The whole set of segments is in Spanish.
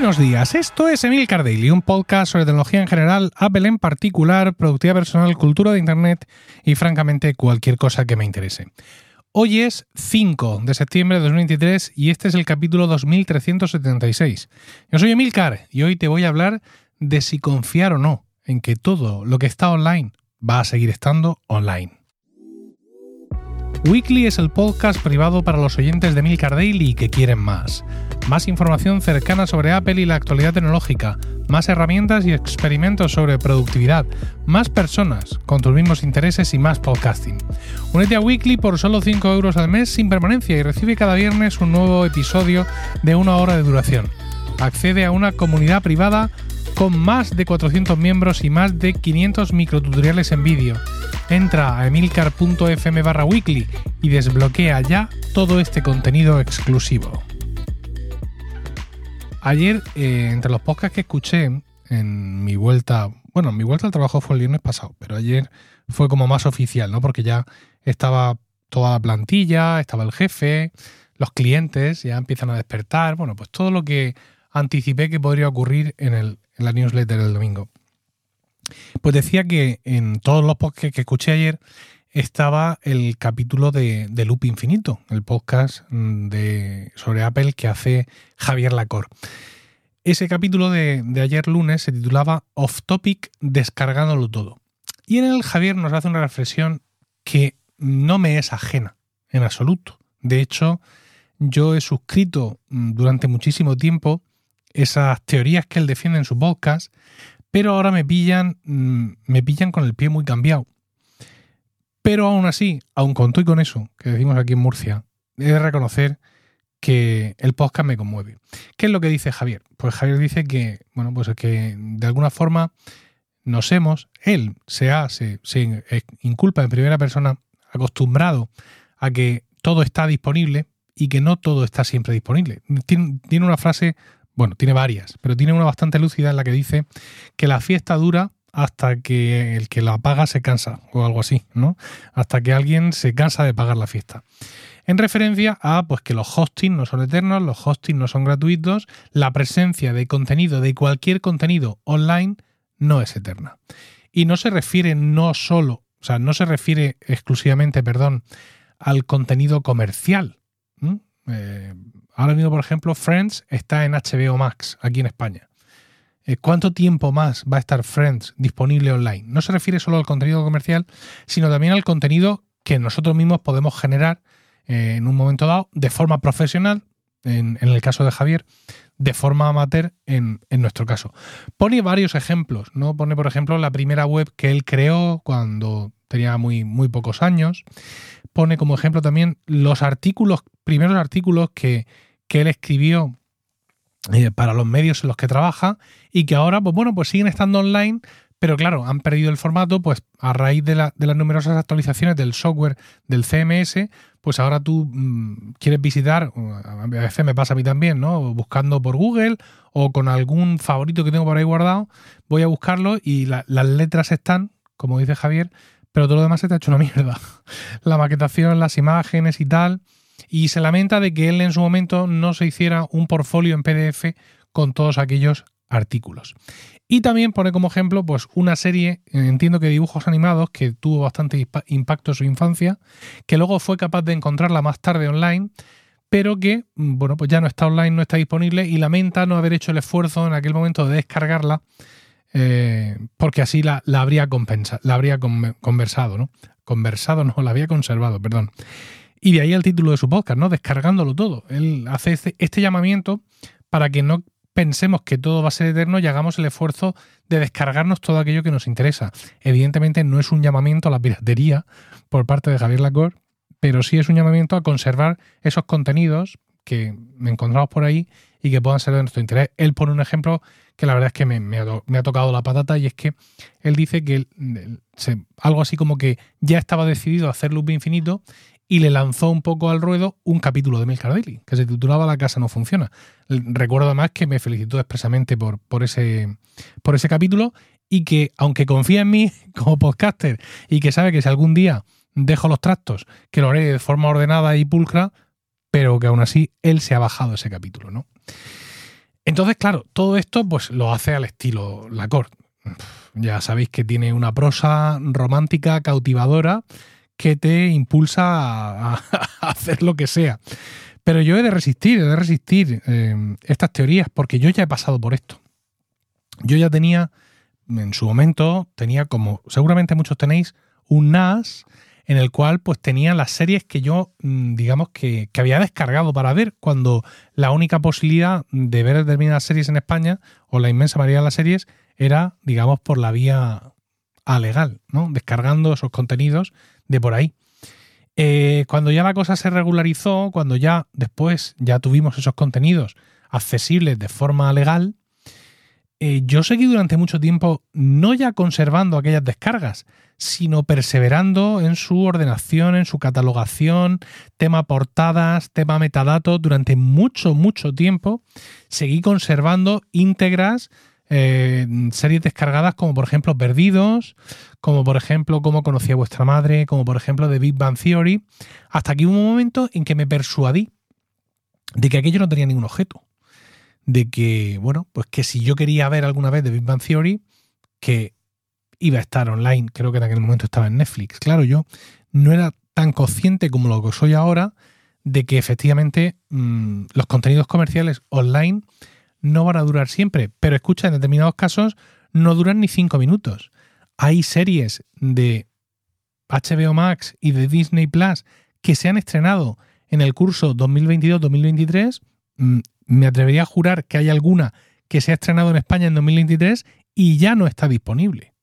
Buenos días, esto es Emil Daily, un podcast sobre tecnología en general, Apple en particular, productividad personal, cultura de Internet y francamente cualquier cosa que me interese. Hoy es 5 de septiembre de 2023 y este es el capítulo 2376. Yo soy Emilcar y hoy te voy a hablar de si confiar o no en que todo lo que está online va a seguir estando online. Weekly es el podcast privado para los oyentes de Milcar Daily que quieren más. Más información cercana sobre Apple y la actualidad tecnológica, más herramientas y experimentos sobre productividad, más personas con tus mismos intereses y más podcasting. Únete a Weekly por solo 5 euros al mes sin permanencia y recibe cada viernes un nuevo episodio de una hora de duración. Accede a una comunidad privada con más de 400 miembros y más de 500 microtutoriales en vídeo. Entra a emilcar.fm barra weekly y desbloquea ya todo este contenido exclusivo. Ayer, eh, entre los podcasts que escuché en mi vuelta, bueno, mi vuelta al trabajo fue el viernes pasado, pero ayer fue como más oficial, ¿no? Porque ya estaba toda la plantilla, estaba el jefe, los clientes ya empiezan a despertar, bueno, pues todo lo que anticipé que podría ocurrir en el, en la newsletter del domingo. Pues decía que en todos los podcasts que escuché ayer estaba el capítulo de, Loop Infinito, el podcast mm, de, sobre Apple que hace Javier Lacor. Ese capítulo de, de ayer lunes se titulaba Off Topic descargándolo todo. Y en él Javier nos hace una reflexión que no me es ajena en absoluto. De hecho, yo he suscrito mm, durante muchísimo tiempo esas teorías que él defiende en su podcast, pero ahora me pillan, mm, me pillan con el pie muy cambiado. Pero aún así, aun con todo y con eso, que decimos aquí en Murcia, he de reconocer que el podcast me conmueve. ¿Qué es lo que dice Javier? Pues Javier dice que, bueno, pues es que de alguna forma nos hemos, él se hace, se inculpa en primera persona, acostumbrado a que todo está disponible y que no todo está siempre disponible. tiene una frase bueno, tiene varias, pero tiene una bastante lúcida en la que dice que la fiesta dura hasta que el que la paga se cansa, o algo así, ¿no? Hasta que alguien se cansa de pagar la fiesta. En referencia a pues, que los hostings no son eternos, los hostings no son gratuitos, la presencia de contenido, de cualquier contenido online, no es eterna. Y no se refiere no solo, o sea, no se refiere exclusivamente, perdón, al contenido comercial. Ahora mismo, por ejemplo, Friends está en HBO Max, aquí en España. Eh, ¿Cuánto tiempo más va a estar Friends disponible online? No se refiere solo al contenido comercial, sino también al contenido que nosotros mismos podemos generar eh, en un momento dado de forma profesional, en, el caso de Javier, de forma amateur en, en, nuestro caso. Pone varios ejemplos, ¿no? Pone, por ejemplo, la primera web que él creó cuando tenía muy, muy pocos años. Pone como ejemplo también los artículos, primeros artículos que, que él escribió eh, para los medios en los que trabaja y que ahora, pues bueno, pues siguen estando online, pero claro, han perdido el formato, pues a raíz de, las numerosas actualizaciones del software del CMS, pues ahora tú mm, quieres visitar, a veces me pasa a mí también, ¿no? Buscando por Google o con algún favorito que tengo por ahí guardado, voy a buscarlo y las letras están, como dice Javier, pero todo lo demás se te ha hecho una mierda. La maquetación, las imágenes y tal y se lamenta de que él en su momento no se hiciera un portfolio en PDF con todos aquellos artículos. Y también pone como ejemplo pues una serie, entiendo que dibujos animados, que tuvo bastante impacto en su infancia, que luego fue capaz de encontrarla más tarde online, pero que, mm, bueno, pues ya no está online, no está disponible y lamenta no haber hecho el esfuerzo en aquel momento de descargarla, eh, porque así la, habría, compensa, la habría conversado, ¿no? Conversado, no, la había conservado, perdón. Y de ahí el título de su podcast, ¿no? Descargándolo todo. Él hace este, este, llamamiento para que no pensemos que todo va a ser eterno y hagamos el esfuerzo de descargarnos todo aquello que nos interesa. Evidentemente no es un llamamiento a la piratería por parte de Javier Lacor, pero sí es un llamamiento a conservar esos contenidos que encontramos por ahí y que puedan ser de nuestro interés. Él pone un ejemplo que la verdad es que me, ha, tocado la patata y es que él dice que algo así como que ya estaba decidido a hacer loop infinito y le lanzó un poco al ruedo un capítulo de Milcar Daily, que se titulaba La casa no funciona. Recuerdo además que me felicitó expresamente por, por, ese, por ese capítulo y que, aunque confía en mí como podcaster y que sabe que si algún día dejo los tractos, que lo haré de forma ordenada y pulcra, pero que aún así él se ha bajado ese capítulo, ¿no? Entonces, claro, todo esto pues lo hace al estilo Lacorte. Ya sabéis que tiene una prosa romántica, cautivadora, que te impulsa a, hacer lo que sea. Pero yo he de resistir, he de resistir eh, estas teorías porque yo ya he pasado por esto. Yo ya tenía, en su momento, tenía como seguramente muchos tenéis, un NAS en el cual pues tenía las series que yo, mm, digamos, que, que, había descargado para ver cuando la única posibilidad de ver determinadas series en España, o la inmensa mayoría de las series, era, digamos, por la vía legal, ¿no? Descargando esos contenidos de por ahí. Eh, cuando ya la cosa se regularizó, cuando ya después ya tuvimos esos contenidos accesibles de forma legal, eh, yo seguí durante mucho tiempo no ya conservando aquellas descargas, sino perseverando en su ordenación, en su catalogación, tema portadas, tema metadatos, durante mucho, mucho tiempo seguí conservando íntegras eh, series descargadas como por ejemplo Perdidos, como por ejemplo Cómo conocía vuestra madre, como por ejemplo The Big Bang Theory, hasta que hubo un momento en que me persuadí de que aquello no tenía ningún objeto. De que, bueno, pues que si yo quería ver alguna vez The Big Bang Theory, que iba a estar online, creo que en aquel momento estaba en Netflix. Claro, yo no era tan consciente como lo que soy ahora de que efectivamente mmm, los contenidos comerciales online no van a durar siempre, pero escucha, en determinados casos no duran ni cinco minutos. Hay series de HBO Max y de Disney Plus que se han estrenado en el curso 2022-2023. Mm, me atrevería a jurar que hay alguna que se ha estrenado en España en 2023 y ya no está disponible.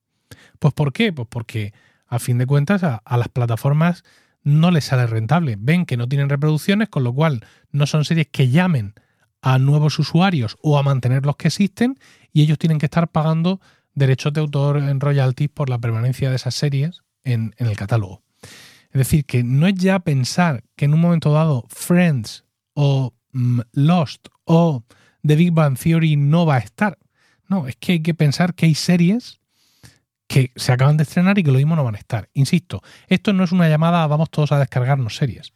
Pues ¿por qué? Pues porque a fin de cuentas a, a las plataformas no les sale rentable. Ven que no tienen reproducciones, con lo cual no son series que llamen a nuevos usuarios o a mantener los que existen y ellos tienen que estar pagando derechos de autor en royalties por la permanencia de esas series en, en, el catálogo. Es decir, que no es ya pensar que en un momento dado Friends o mm, Lost o The Big Bang Theory no va a estar. No, es que hay que pensar que hay series que se acaban de estrenar y que lo mismo no van a estar. Insisto, esto no es una llamada a vamos todos a descargarnos series.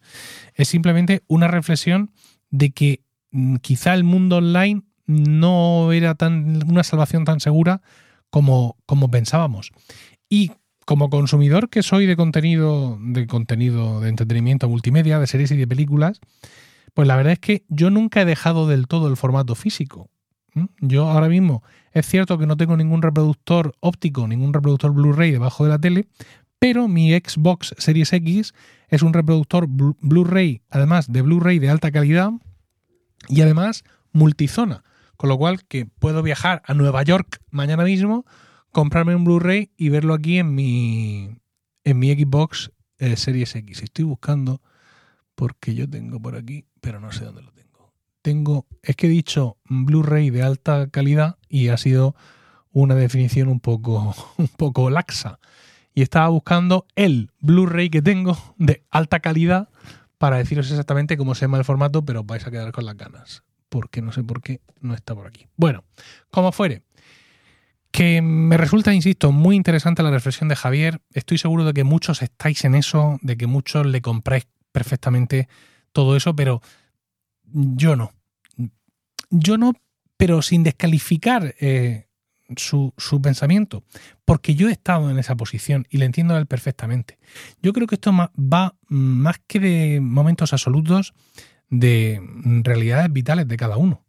Es simplemente una reflexión de que quizá el mundo online no era tan una salvación tan segura como, como pensábamos. Y como consumidor que soy de contenido, de contenido de entretenimiento multimedia, de series y de películas, pues la verdad es que yo nunca he dejado del todo el formato físico. Yo ahora mismo es cierto que no tengo ningún reproductor óptico, ningún reproductor Blu-ray debajo de la tele, pero mi Xbox Series X es un reproductor Blu-ray, además de Blu-ray de alta calidad, y además multizona, con lo cual que puedo viajar a Nueva York mañana mismo, comprarme un Blu-ray y verlo aquí en mi, en mi Xbox eh, Series X. Estoy buscando porque yo tengo por aquí, pero no sé dónde lo tengo. Tengo, es que he dicho Blu-ray de alta calidad y ha sido una definición un poco, un poco laxa. Y estaba buscando el Blu-ray que tengo de alta calidad para deciros exactamente cómo se llama el formato, pero vais a quedar con las ganas, porque no sé por qué no está por aquí. Bueno, como fuere, que me resulta, insisto, muy interesante la reflexión de Javier. Estoy seguro de que muchos estáis en eso, de que muchos le compráis perfectamente todo eso, pero yo no. Yo no, pero sin descalificar eh, su, pensamiento, porque yo he estado en esa posición y le entiendo a él perfectamente. Yo creo que esto va más que de momentos absolutos, de realidades vitales de cada uno.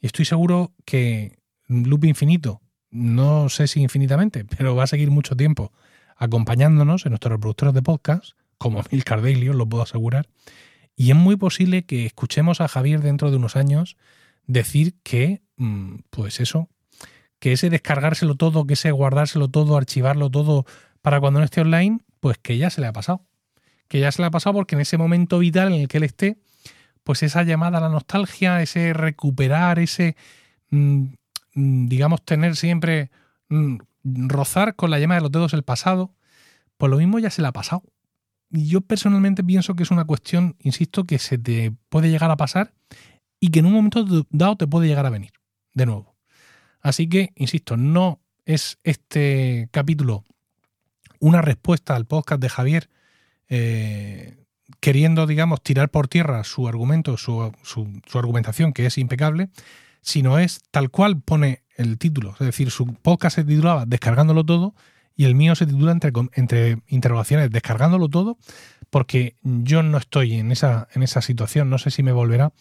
Y estoy seguro que Loop Infinito, no sé si infinitamente, pero va a seguir mucho tiempo acompañándonos en nuestros reproductores de podcast, como Milcar Daily, os lo puedo asegurar. Y es muy posible que escuchemos a Javier dentro de unos años decir que, mm, pues eso, que ese descargárselo todo, que ese guardárselo todo, archivarlo todo para cuando no esté online, pues que ya se le ha pasado. Que ya se le ha pasado porque en ese momento vital en el que él esté, pues esa llamada a la nostalgia, ese recuperar, ese, mm, mm, digamos, tener siempre, mm, rozar con la llama de los dedos el pasado, pues lo mismo ya se le ha pasado. Y yo personalmente pienso que es una cuestión, insisto, que se te puede llegar a pasar y que en un momento dado te puede llegar a venir de nuevo. Así que, insisto, no es este capítulo una respuesta al podcast de Javier eh, queriendo, digamos, tirar por tierra su argumento, su, su, argumentación, que es impecable, sino es tal cual pone el título. Es decir, su podcast se titulaba Descargándolo todo y el mío se titula entre, entre interrogaciones Descargándolo todo, porque yo no estoy en esa, en esa situación, no sé si me volverá,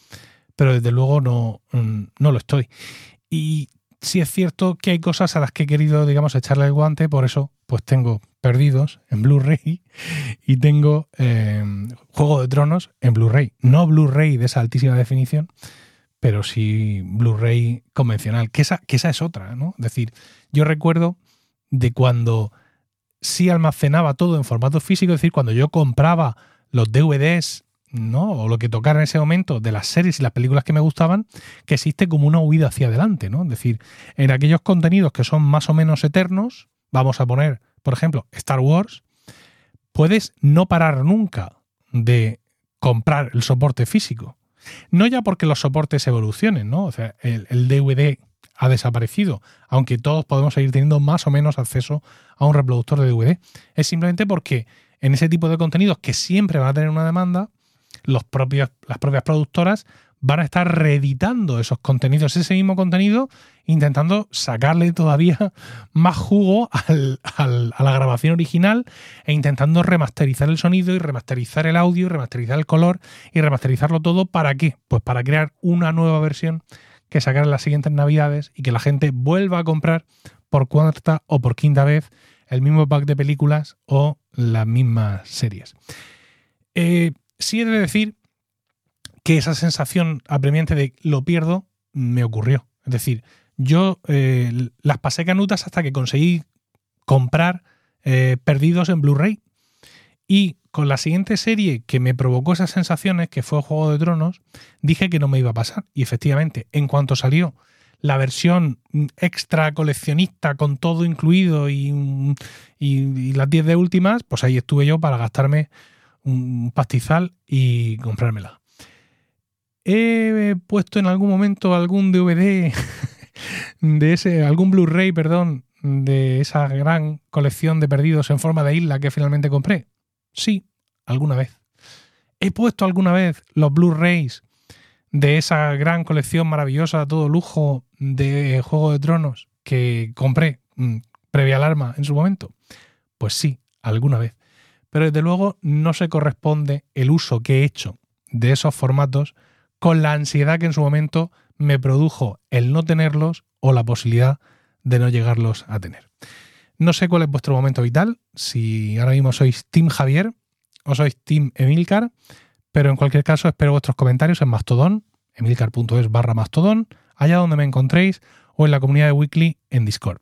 pero desde luego no, mm, no lo estoy. Y sí es cierto que hay cosas a las que he querido, digamos, echarle el guante, por eso pues tengo Perdidos en Blu-ray y tengo eh, Juego de Tronos en Blu-ray. No Blu-ray de esa altísima definición, pero sí Blu-ray convencional, que esa, que esa es otra, ¿no? Es decir, yo recuerdo de cuando sí almacenaba todo en formato físico, es decir, cuando yo compraba los DVDs ¿no? o lo que tocara en ese momento de las series y las películas que me gustaban, que existe como una huida hacia adelante, ¿no? Es decir, en aquellos contenidos que son más o menos eternos, vamos a poner, por ejemplo, Star Wars, puedes no parar nunca de comprar el soporte físico. No ya porque los soportes evolucionen, ¿no? O sea, el, el DVD ha desaparecido, aunque todos podemos seguir teniendo más o menos acceso a un reproductor de DVD. Es simplemente porque en ese tipo de contenidos que siempre van a tener una demanda, los propios, las propias productoras van a estar reeditando esos contenidos, ese mismo contenido, intentando sacarle todavía más jugo a la grabación original e intentando remasterizar el sonido y remasterizar el audio y remasterizar el color y remasterizarlo todo. ¿Para qué? Pues para crear una nueva versión que sacar en las siguientes navidades y que la gente vuelva a comprar por cuarta o por quinta vez el mismo pack de películas o las mismas series. Eh, sí he de decir que esa sensación apremiante de lo pierdo me ocurrió. Es decir, yo eh, las pasé canutas hasta que conseguí comprar eh, Perdidos en Blu-ray. Y con la siguiente serie que me provocó esas sensaciones, que fue Juego de Tronos, dije que no me iba a pasar. Y efectivamente, en cuanto salió la versión extra coleccionista con todo incluido y, y las 10 de últimas, pues ahí estuve yo para gastarme un pastizal y comprármela. He puesto en algún momento algún DVD de ese, algún Blu-ray, perdón, de esa gran colección de perdidos en forma de isla que finalmente compré. Sí, alguna vez. He puesto alguna vez los Blu-rays de esa gran colección maravillosa, todo lujo de Juego de Tronos que compré mm, previa alarma en su momento. Pues sí, alguna vez pero desde luego no se corresponde el uso que he hecho de esos formatos con la ansiedad que en su momento me produjo el no tenerlos o la posibilidad de no llegarlos a tener. No sé cuál es vuestro momento vital, si ahora mismo sois Team Javier o sois Team Emilcar, pero en cualquier caso espero vuestros comentarios en Mastodon, emilcar.es barra Mastodon, allá donde me encontréis o en la comunidad de Weekly en Discord.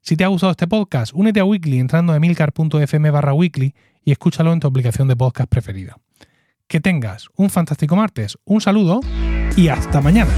Si te ha gustado este podcast, únete a Weekly entrando a emilcar.fm barra Weekly y escúchalo en tu aplicación de podcast preferida. Que tengas un fantástico martes, un saludo y hasta mañana.